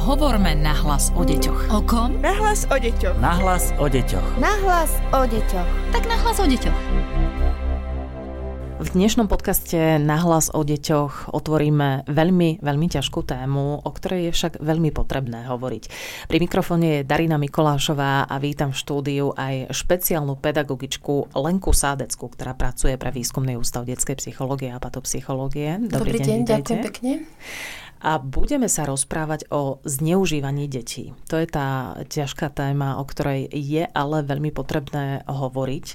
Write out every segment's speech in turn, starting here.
Hovorme nahlas o deťoch. O kom? Nahlas o deťoch. Nahlas o deťoch. Nahlas o deťoch. Tak nahlas o deťoch. V dnešnom podcaste Nahlas o deťoch otvoríme veľmi, veľmi ťažkú tému, o ktorej je však veľmi potrebné hovoriť. Pri mikrofóne je Darina Mikolášová a vítam v štúdiu aj špeciálnu pedagogičku Lenku Sádecku, ktorá pracuje pre Výskumný ústav detskej psychológie a patopsychológie. Dobrý, Dobrý deň, deň ďakujem pekne. A budeme sa rozprávať o zneužívaní detí. To je tá ťažká téma, o ktorej je ale veľmi potrebné hovoriť.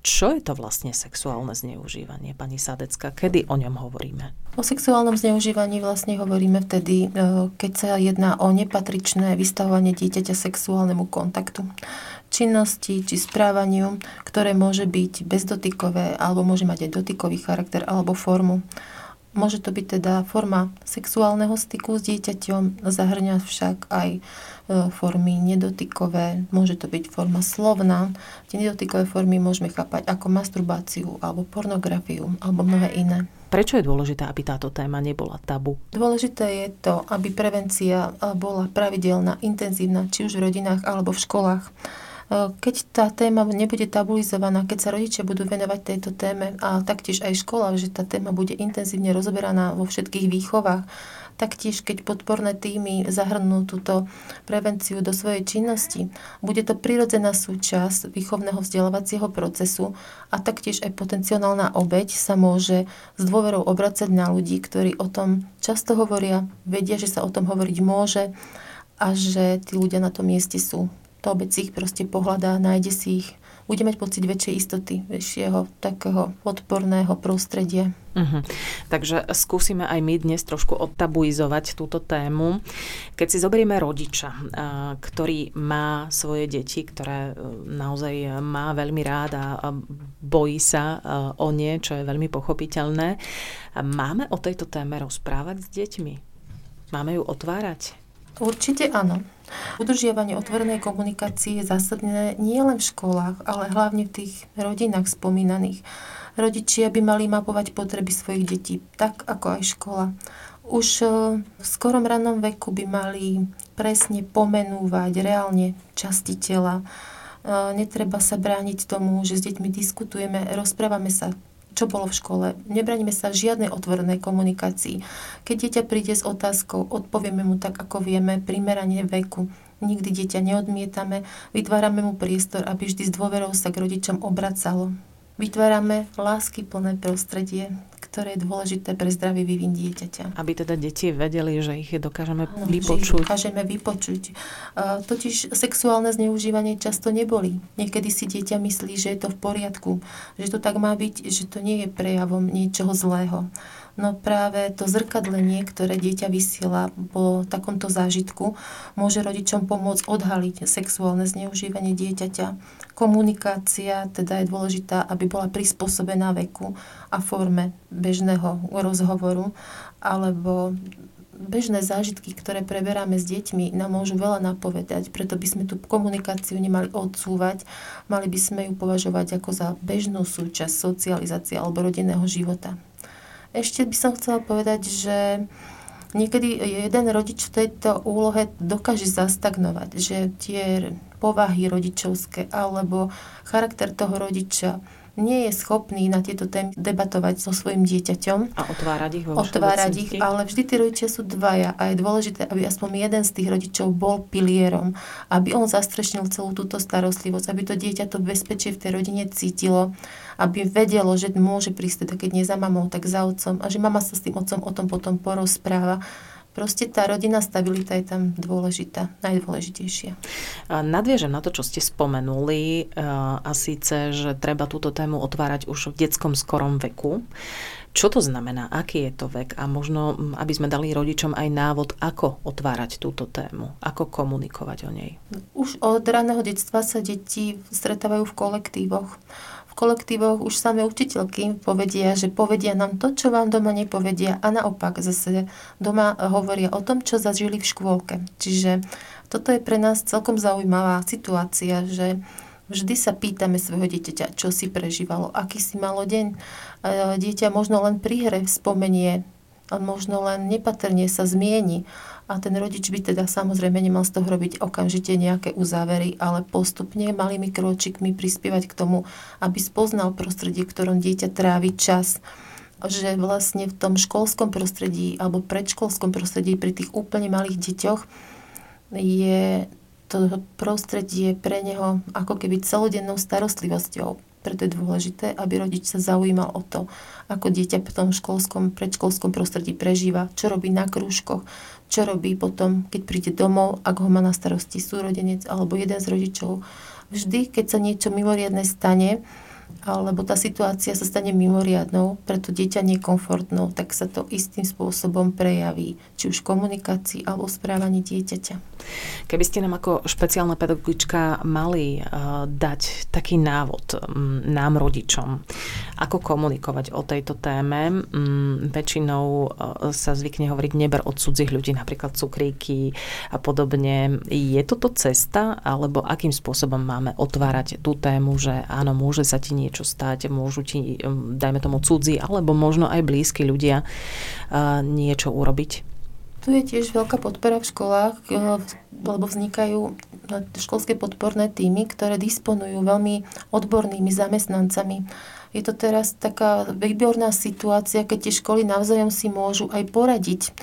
Čo je to vlastne sexuálne zneužívanie, pani Sadecka? Kedy o ňom hovoríme? O sexuálnom zneužívaní vlastne hovoríme vtedy, e, keď sa jedná o nepatričné vystavovanie dieťaťa sexuálnemu kontaktu činnosti či správaniu, ktoré môže byť bezdotykové alebo môže mať aj dotykový charakter alebo formu. Môže to byť teda forma sexuálneho styku s dieťaťom, zahrňa však aj e, formy nedotykové, môže to byť forma slovná. Tie nedotykové formy môžeme chápať ako masturbáciu alebo pornografiu alebo mnohé iné. Prečo je dôležité, aby táto téma nebola tabu? Dôležité je to, aby prevencia bola pravidelná, intenzívna, či už v rodinách alebo v školách keď tá téma nebude tabuizovaná, keď sa rodičia budú venovať tejto téme a taktiež aj škola, že tá téma bude intenzívne rozoberaná vo všetkých výchovách, taktiež keď podporné týmy zahrnú túto prevenciu do svojej činnosti, bude to prirodzená súčasť výchovného vzdelávacieho procesu a taktiež aj potenciálna obeď sa môže s dôverou obracať na ľudí, ktorí o tom často hovoria, vedia, že sa o tom hovoriť môže a že tí ľudia na tom mieste sú to obec ich proste pohľadá, nájde si ich, bude mať pocit väčšej istoty, väčšieho takého podporného prostredia. Uh-huh. Takže skúsime aj my dnes trošku odtabuizovať túto tému. Keď si zoberieme rodiča, ktorý má svoje deti, ktoré e, naozaj má veľmi rád a bojí sa e, o nie, čo je veľmi pochopiteľné, máme o tejto téme rozprávať s deťmi? Máme ju otvárať? Určite áno. Udržiavanie otvorenej komunikácie je zásadné nielen v školách, ale hlavne v tých rodinách spomínaných. Rodičia by mali mapovať potreby svojich detí, tak ako aj škola. Už e, v skorom rannom veku by mali presne pomenúvať reálne časti tela. E, netreba sa brániť tomu, že s deťmi diskutujeme, rozprávame sa čo bolo v škole. Nebraníme sa v žiadnej otvorenej komunikácii. Keď dieťa príde s otázkou, odpovieme mu tak, ako vieme, primeranie veku. Nikdy dieťa neodmietame, vytvárame mu priestor, aby vždy s dôverou sa k rodičom obracalo. Vytvárame lásky plné prostredie, ktoré je dôležité pre zdravý vývin dieťaťa. Aby teda deti vedeli, že ich dokážeme Áno, vypočuť. Že ich dokážeme vypočuť. Uh, totiž sexuálne zneužívanie často neboli. Niekedy si dieťa myslí, že je to v poriadku, že to tak má byť, že to nie je prejavom niečoho zlého. No práve to zrkadlenie, ktoré dieťa vysiela po takomto zážitku, môže rodičom pomôcť odhaliť sexuálne zneužívanie dieťaťa. Komunikácia teda je dôležitá, aby bola prispôsobená veku a forme bežného rozhovoru alebo bežné zážitky, ktoré preberáme s deťmi, nám môžu veľa napovedať, preto by sme tú komunikáciu nemali odsúvať, mali by sme ju považovať ako za bežnú súčasť socializácie alebo rodinného života. Ešte by som chcela povedať, že niekedy jeden rodič v tejto úlohe dokáže zastagnovať, že tie povahy rodičovské alebo charakter toho rodiča nie je schopný na tieto témy debatovať so svojim dieťaťom. A otvárať ich vo Otvárať ich, ale vždy tí rodičia sú dvaja a je dôležité, aby aspoň jeden z tých rodičov bol pilierom, aby on zastrešnil celú túto starostlivosť, aby to dieťa to bezpečie v tej rodine cítilo, aby vedelo, že môže prísť, teda keď nie za mamou, tak za otcom a že mama sa s tým otcom o tom potom porozpráva Proste tá rodinná stabilita je tam dôležitá, najdôležitejšia. Nadviežem na to, čo ste spomenuli, a síce, že treba túto tému otvárať už v detskom skorom veku. Čo to znamená? Aký je to vek? A možno, aby sme dali rodičom aj návod, ako otvárať túto tému, ako komunikovať o nej. Už od raného detstva sa deti stretávajú v kolektívoch kolektívoch už samé učiteľky povedia, že povedia nám to, čo vám doma nepovedia a naopak zase doma hovoria o tom, čo zažili v škôlke. Čiže toto je pre nás celkom zaujímavá situácia, že vždy sa pýtame svojho dieťaťa, čo si prežívalo, aký si malo deň. Dieťa možno len pri hre spomenie a možno len nepatrne sa zmieni. A ten rodič by teda samozrejme nemal z toho robiť okamžite nejaké uzávery, ale postupne malými kročikmi prispievať k tomu, aby spoznal prostredie, v ktorom dieťa trávi čas že vlastne v tom školskom prostredí alebo predškolskom prostredí pri tých úplne malých deťoch je to prostredie pre neho ako keby celodennou starostlivosťou. Preto je dôležité, aby rodič sa zaujímal o to, ako dieťa v tom školskom, predškolskom prostredí prežíva, čo robí na krúžkoch, čo robí potom, keď príde domov, ak ho má na starosti súrodenec alebo jeden z rodičov. Vždy, keď sa niečo mimoriadne stane, alebo tá situácia sa stane mimoriadnou, preto dieťa nekomfortnou, tak sa to istým spôsobom prejaví, či už v komunikácii alebo v správaní dieťaťa. Keby ste nám ako špeciálna pedagogička mali uh, dať taký návod um, nám rodičom, ako komunikovať o tejto téme, um, väčšinou uh, sa zvykne hovoriť neber od cudzích ľudí, napríklad cukríky a podobne. Je toto cesta, alebo akým spôsobom máme otvárať tú tému, že áno, môže sa ti niečo stať, môžu ti, dajme tomu cudzí, alebo možno aj blízki ľudia niečo urobiť? Tu je tiež veľká podpora v školách, lebo vznikajú školské podporné týmy, ktoré disponujú veľmi odbornými zamestnancami. Je to teraz taká výborná situácia, keď tie školy navzájom si môžu aj poradiť.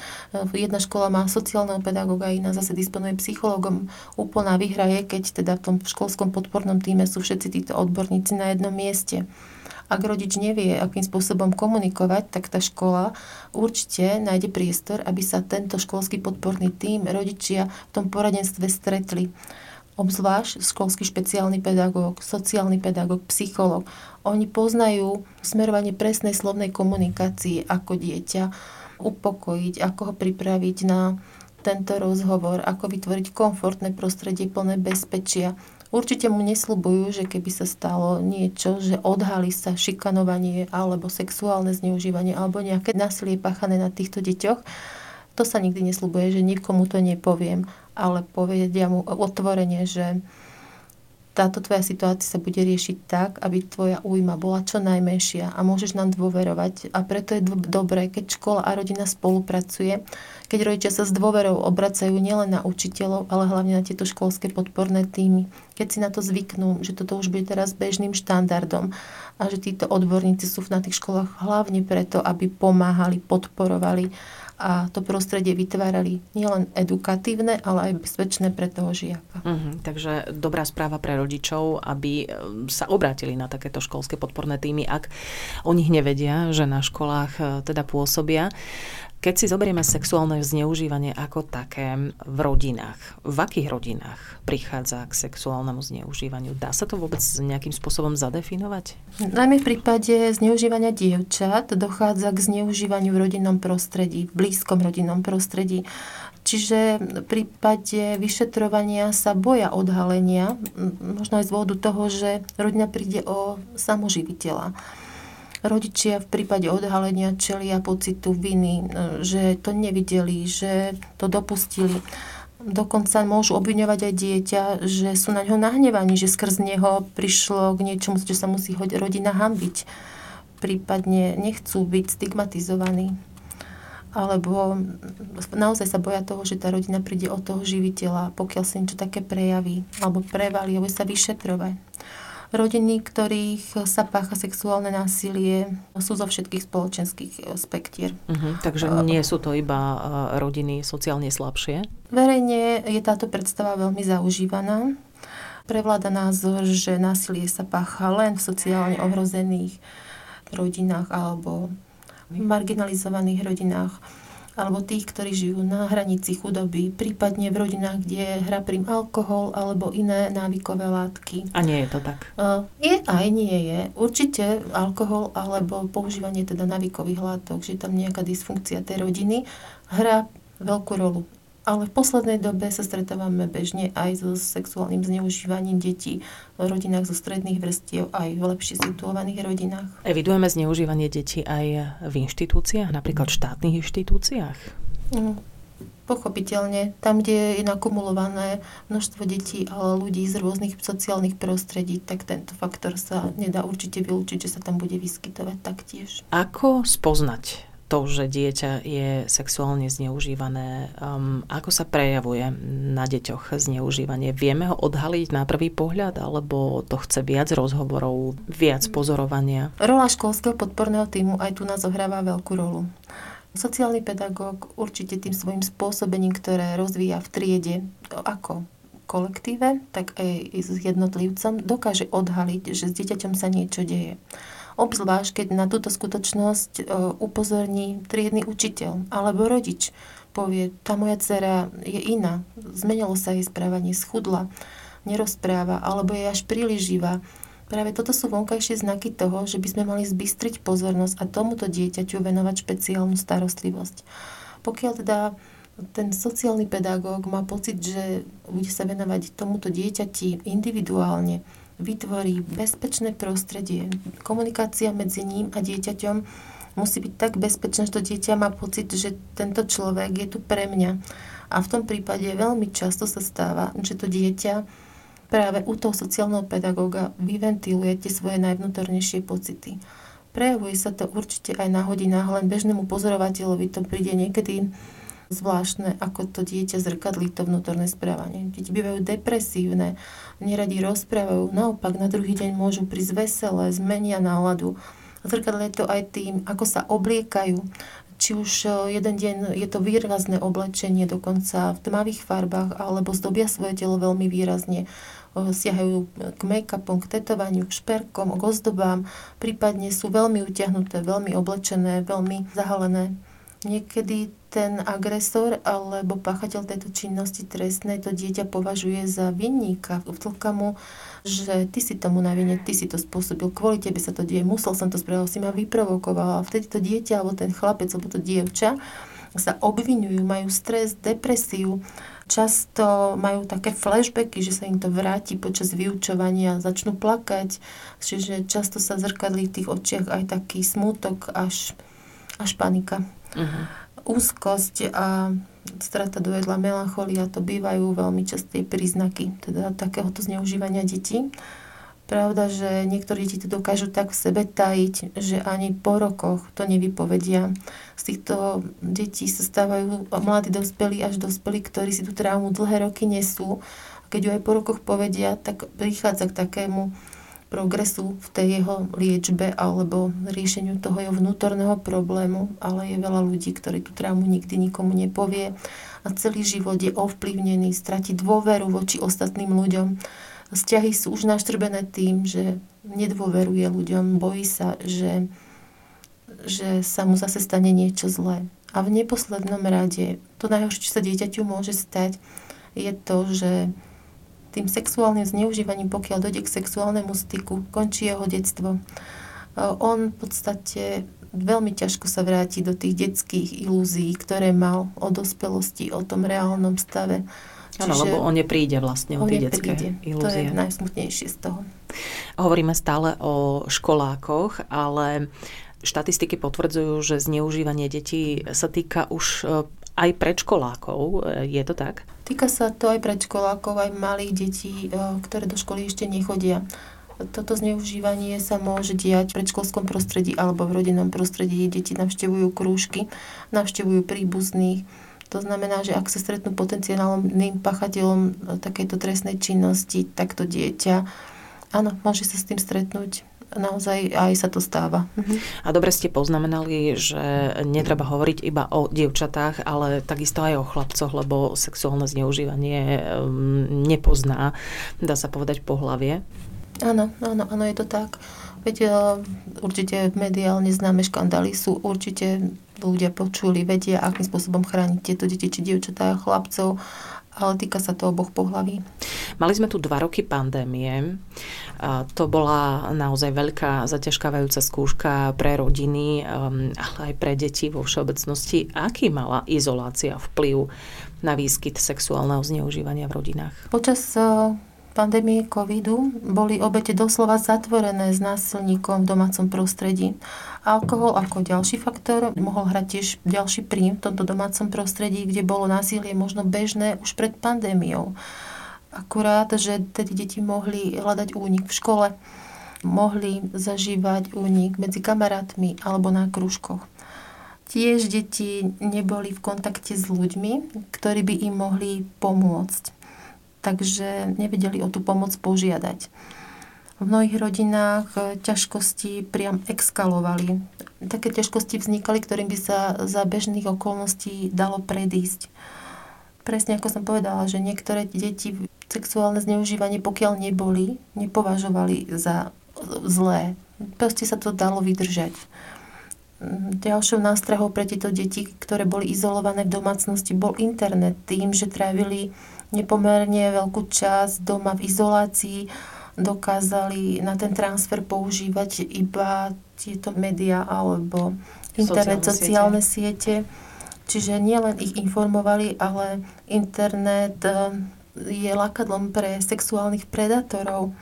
Jedna škola má sociálneho pedagóga, iná zase disponuje psychologom. Úplná výhra je, keď teda v tom školskom podpornom týme sú všetci títo odborníci na jednom mieste. Ak rodič nevie, akým spôsobom komunikovať, tak tá škola určite nájde priestor, aby sa tento školský podporný tím, rodičia v tom poradenstve stretli obzvlášť školský špeciálny pedagóg, sociálny pedagóg, psychológ. Oni poznajú smerovanie presnej slovnej komunikácie, ako dieťa upokojiť, ako ho pripraviť na tento rozhovor, ako vytvoriť komfortné prostredie plné bezpečia. Určite mu nesľubujú, že keby sa stalo niečo, že odhalí sa šikanovanie alebo sexuálne zneužívanie alebo nejaké násilie páchané na týchto deťoch, to sa nikdy neslúbuje, že nikomu to nepoviem, ale povedia mu otvorene, že táto tvoja situácia sa bude riešiť tak, aby tvoja újma bola čo najmenšia a môžeš nám dôverovať. A preto je dobré, keď škola a rodina spolupracuje, keď rodičia sa s dôverou obracajú nielen na učiteľov, ale hlavne na tieto školské podporné týmy. Keď si na to zvyknú, že toto už bude teraz bežným štandardom a že títo odborníci sú na tých školách hlavne preto, aby pomáhali, podporovali a to prostredie vytvárali nielen edukatívne, ale aj bezpečné pre toho žiaka. Uh-huh, takže dobrá správa pre rodičov, aby e, sa obrátili na takéto školské podporné týmy, ak o nich nevedia, že na školách e, teda pôsobia. Keď si zoberieme sexuálne zneužívanie ako také v rodinách, v akých rodinách prichádza k sexuálnemu zneužívaniu? Dá sa to vôbec nejakým spôsobom zadefinovať? Najmä v prípade zneužívania dievčat dochádza k zneužívaniu v rodinnom prostredí, v blízkom rodinnom prostredí. Čiže v prípade vyšetrovania sa boja odhalenia, možno aj z dôvodu toho, že rodina príde o samoživiteľa rodičia v prípade odhalenia čelia pocitu viny, e, že to nevideli, že to dopustili. Dokonca môžu obviňovať aj dieťa, že sú na ňo nahnevaní, že skrz neho prišlo k niečomu, že sa musí rodina hambiť. Prípadne nechcú byť stigmatizovaní. Alebo naozaj sa boja toho, že tá rodina príde od toho živiteľa, pokiaľ sa niečo také prejaví, alebo prevalí, alebo sa vyšetrovať. Rodiny, ktorých sa pácha sexuálne násilie, sú zo všetkých spoločenských e, spektier. Uh-huh, takže nie sú to iba e, rodiny sociálne slabšie? Verejne je táto predstava veľmi zaužívaná. Prevláda názor, že násilie sa pácha len v sociálne ohrozených rodinách alebo marginalizovaných rodinách alebo tých, ktorí žijú na hranici chudoby, prípadne v rodinách, kde hrá prím alkohol alebo iné návykové látky. A nie je to tak? Je aj nie je. Určite alkohol alebo používanie teda návykových látok, že tam nejaká dysfunkcia tej rodiny hrá veľkú rolu ale v poslednej dobe sa stretávame bežne aj so sexuálnym zneužívaním detí v rodinách zo stredných vrstiev, aj v lepšie situovaných rodinách. Evidujeme zneužívanie detí aj v inštitúciách, napríklad v štátnych inštitúciách? Mm. Pochopiteľne, tam, kde je nakumulované množstvo detí a ľudí z rôznych sociálnych prostredí, tak tento faktor sa nedá určite vylúčiť, že sa tam bude vyskytovať taktiež. Ako spoznať to, že dieťa je sexuálne zneužívané, um, ako sa prejavuje na deťoch zneužívanie? Vieme ho odhaliť na prvý pohľad, alebo to chce viac rozhovorov, viac pozorovania? Rola školského podporného týmu aj tu nás zohráva veľkú rolu. Sociálny pedagóg určite tým svojim spôsobením, ktoré rozvíja v triede, ako kolektíve, tak aj s jednotlivcom, dokáže odhaliť, že s dieťaťom sa niečo deje. Obzvlášť, keď na túto skutočnosť e, upozorní triedny učiteľ alebo rodič. Povie, tá moja dcera je iná, zmenilo sa jej správanie, schudla, nerozpráva alebo je až príliš živá. Práve toto sú vonkajšie znaky toho, že by sme mali zbystriť pozornosť a tomuto dieťaťu venovať špeciálnu starostlivosť. Pokiaľ teda ten sociálny pedagóg má pocit, že bude sa venovať tomuto dieťati individuálne, vytvorí bezpečné prostredie. Komunikácia medzi ním a dieťaťom musí byť tak bezpečná, že to dieťa má pocit, že tento človek je tu pre mňa. A v tom prípade veľmi často sa stáva, že to dieťa práve u toho sociálneho pedagóga vyventiluje tie svoje najvnútornejšie pocity. Prejavuje sa to určite aj na hodinách, len bežnému pozorovateľovi to príde niekedy zvláštne, ako to dieťa zrkadlí to vnútorné správanie. Deti bývajú depresívne, neradi rozprávajú, naopak na druhý deň môžu prísť veselé, zmenia náladu. Zrkadlie to aj tým, ako sa obliekajú, či už e, jeden deň je to výrazné oblečenie, dokonca v tmavých farbách, alebo zdobia svoje telo veľmi výrazne. E, siahajú k make-upom, k tetovaniu, k šperkom, k ozdobám, prípadne sú veľmi utiahnuté, veľmi oblečené, veľmi zahalené. Niekedy ten agresor alebo páchateľ tejto činnosti trestnej to dieťa považuje za vinníka. Vtlka mu, že ty si tomu na vine, ty si to spôsobil, kvôli tebe sa to deje, musel som to spraviť, si ma vyprovokoval. A vtedy to dieťa alebo ten chlapec alebo to dievča sa obvinujú, majú stres, depresiu, často majú také flashbacky, že sa im to vráti počas vyučovania, začnú plakať, čiže často sa zrkadlí v tých očiach aj taký smutok až, až panika. Uh-huh úzkosť a strata dojedla, melancholia, to bývajú veľmi časté príznaky teda takéhoto zneužívania detí. Pravda, že niektorí deti to dokážu tak v sebe tajiť, že ani po rokoch to nevypovedia. Z týchto detí sa stávajú mladí dospelí až dospelí, ktorí si tú traumu dlhé roky nesú. A keď ju aj po rokoch povedia, tak prichádza k takému progresu v tej jeho liečbe alebo riešeniu toho jeho vnútorného problému, ale je veľa ľudí, ktorí tú traumu nikdy nikomu nepovie a celý život je ovplyvnený, stratí dôveru voči ostatným ľuďom. Vzťahy sú už naštrbené tým, že nedôveruje ľuďom, bojí sa, že, že sa mu zase stane niečo zlé. A v neposlednom rade, to najhoršie, čo sa dieťaťu môže stať, je to, že tým sexuálnym zneužívaním, pokiaľ dojde k sexuálnemu styku, končí jeho detstvo. E, on v podstate veľmi ťažko sa vráti do tých detských ilúzií, ktoré mal o dospelosti, o tom reálnom stave. Áno, lebo on nepríde vlastne o tie detské ilúzie. To je najsmutnejšie z toho. Hovoríme stále o školákoch, ale štatistiky potvrdzujú, že zneužívanie detí sa týka už e, aj predškolákov. E, je to tak? Týka sa to aj predškolákov, aj malých detí, e, ktoré do školy ešte nechodia. Toto zneužívanie sa môže diať v predškolskom prostredí alebo v rodinnom prostredí. Deti navštevujú krúžky, navštevujú príbuzných. To znamená, že ak sa stretnú potenciálnym pachateľom e, takejto trestnej činnosti, tak to dieťa, áno, môže sa s tým stretnúť naozaj aj sa to stáva. Mhm. A dobre ste poznamenali, že netreba hovoriť iba o dievčatách, ale takisto aj o chlapcoch, lebo sexuálne zneužívanie mm, nepozná, dá sa povedať, pohlavie. Áno, áno, áno, je to tak. Veď e, určite mediálne známe škandály sú určite ľudia počuli, vedia, akým spôsobom chrániť tieto deti, či dievčatá a chlapcov ale týka sa to oboch pohlaví. Mali sme tu dva roky pandémie. To bola naozaj veľká zaťažkávajúca skúška pre rodiny, um, ale aj pre deti vo všeobecnosti. Aký mala izolácia vplyv na výskyt sexuálneho zneužívania v rodinách? Počas uh, pandémie covidu boli obete doslova zatvorené s násilníkom v domácom prostredí. Alkohol ako ďalší faktor mohol hrať tiež ďalší príjm v tomto domácom prostredí, kde bolo násilie možno bežné už pred pandémiou. Akurát, že tedy deti mohli hľadať únik v škole, mohli zažívať únik medzi kamarátmi alebo na krúžkoch. Tiež deti neboli v kontakte s ľuďmi, ktorí by im mohli pomôcť. Takže nevedeli o tú pomoc požiadať. V mnohých rodinách ťažkosti priam exkalovali. Také ťažkosti vznikali, ktorým by sa za bežných okolností dalo predísť. Presne ako som povedala, že niektoré deti sexuálne zneužívanie, pokiaľ neboli, nepovažovali za zlé. Proste sa to dalo vydržať. Ďalšou nástrahou pre tieto deti, ktoré boli izolované v domácnosti, bol internet. Tým, že trávili nepomerne veľkú časť doma v izolácii, dokázali na ten transfer používať iba tieto médiá alebo internet, sociálne, sociálne siete. siete. Čiže nielen ich informovali, ale internet eh, je lakadlom pre sexuálnych predátorov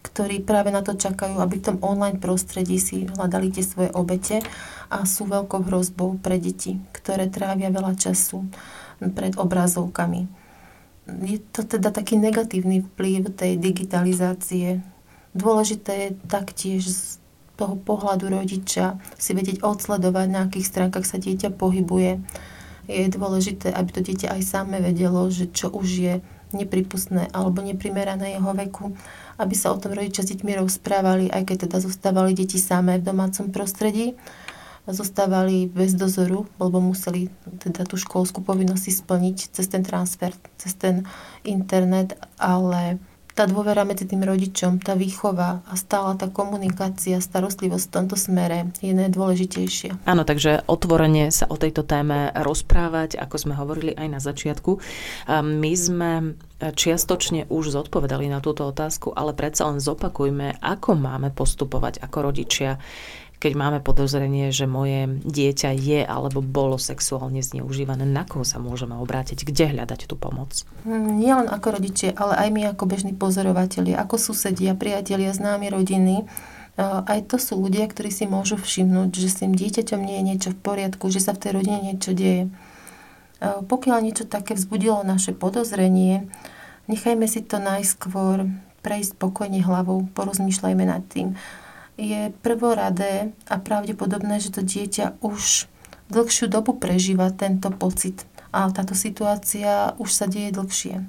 ktorí práve na to čakajú, aby v tom online prostredí si hľadali tie svoje obete a sú veľkou hrozbou pre deti, ktoré trávia veľa času pred obrazovkami. Je to teda taký negatívny vplyv tej digitalizácie. Dôležité je taktiež z toho pohľadu rodiča si vedieť odsledovať, na akých stránkach sa dieťa pohybuje. Je dôležité, aby to dieťa aj samé vedelo, že čo už je nepripustné alebo neprimerané jeho veku aby sa o tom rodičia s deťmi rozprávali, aj keď teda zostávali deti samé v domácom prostredí. Zostávali bez dozoru, lebo museli teda tú školskú povinnosť splniť cez ten transfer, cez ten internet, ale tá dôvera medzi tým rodičom, tá výchova a stála tá komunikácia, starostlivosť v tomto smere je najdôležitejšia. Áno, takže otvorene sa o tejto téme rozprávať, ako sme hovorili aj na začiatku. My sme čiastočne už zodpovedali na túto otázku, ale predsa len zopakujme, ako máme postupovať ako rodičia keď máme podozrenie, že moje dieťa je alebo bolo sexuálne zneužívané, na koho sa môžeme obrátiť, kde hľadať tú pomoc? Mm, nie len ako rodičia, ale aj my ako bežní pozorovateľi, ako susedia, priatelia, známi rodiny. Aj to sú ľudia, ktorí si môžu všimnúť, že s tým dieťaťom nie je niečo v poriadku, že sa v tej rodine niečo deje. Pokiaľ niečo také vzbudilo naše podozrenie, nechajme si to najskôr prejsť spokojne hlavou, porozmýšľajme nad tým je prvoradé a pravdepodobné, že to dieťa už dlhšiu dobu prežíva tento pocit. A táto situácia už sa deje dlhšie.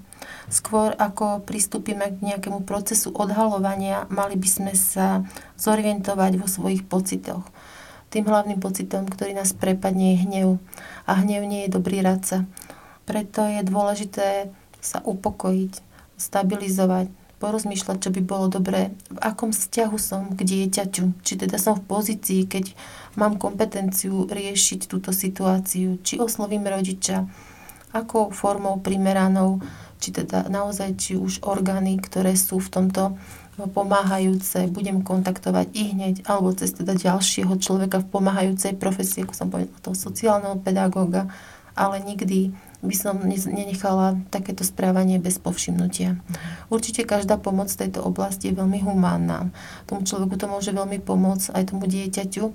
Skôr ako pristúpime k nejakému procesu odhalovania, mali by sme sa zorientovať vo svojich pocitoch. Tým hlavným pocitom, ktorý nás prepadne, je hnev. A hnev nie je dobrý radca. Preto je dôležité sa upokojiť, stabilizovať, porozmýšľať, čo by bolo dobré, v akom vzťahu som k dieťaťu. Či teda som v pozícii, keď mám kompetenciu riešiť túto situáciu, či oslovím rodiča, akou formou primeranou, či teda naozaj, či už orgány, ktoré sú v tomto pomáhajúce, budem kontaktovať i hneď, alebo cez teda ďalšieho človeka v pomáhajúcej profesii, ako som povedala, toho sociálneho pedagóga, ale nikdy by som nenechala takéto správanie bez povšimnutia. Určite každá pomoc v tejto oblasti je veľmi humánna. Tomu človeku to môže veľmi pomôcť, aj tomu dieťaťu,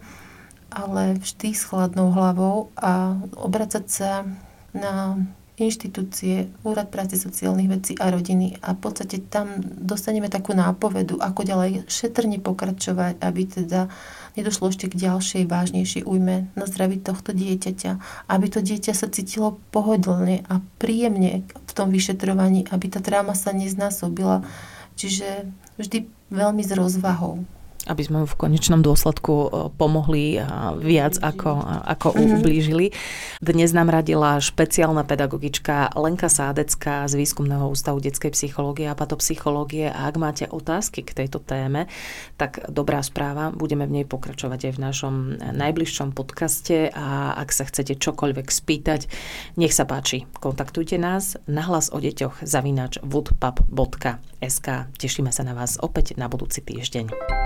ale vždy s chladnou hlavou a obracať sa na inštitúcie, Úrad práce sociálnych vecí a rodiny a v podstate tam dostaneme takú nápovedu, ako ďalej šetrne pokračovať, aby teda nedošlo ešte k ďalšej vážnejšej újme na zdraví tohto dieťaťa, aby to dieťa sa cítilo pohodlne a príjemne v tom vyšetrovaní, aby tá tráma sa neznásobila. Čiže vždy veľmi s rozvahou aby sme mu v konečnom dôsledku e, pomohli viac ako, ako mm-hmm. ublížili. Dnes nám radila špeciálna pedagogička Lenka Sádecká z Výskumného ústavu detskej psychológie a patopsychológie a ak máte otázky k tejto téme, tak dobrá správa, budeme v nej pokračovať aj v našom najbližšom podcaste a ak sa chcete čokoľvek spýtať, nech sa páči, kontaktujte nás na hlas o deťoch zavinač woodpub.sk. Tešíme sa na vás opäť na budúci týždeň.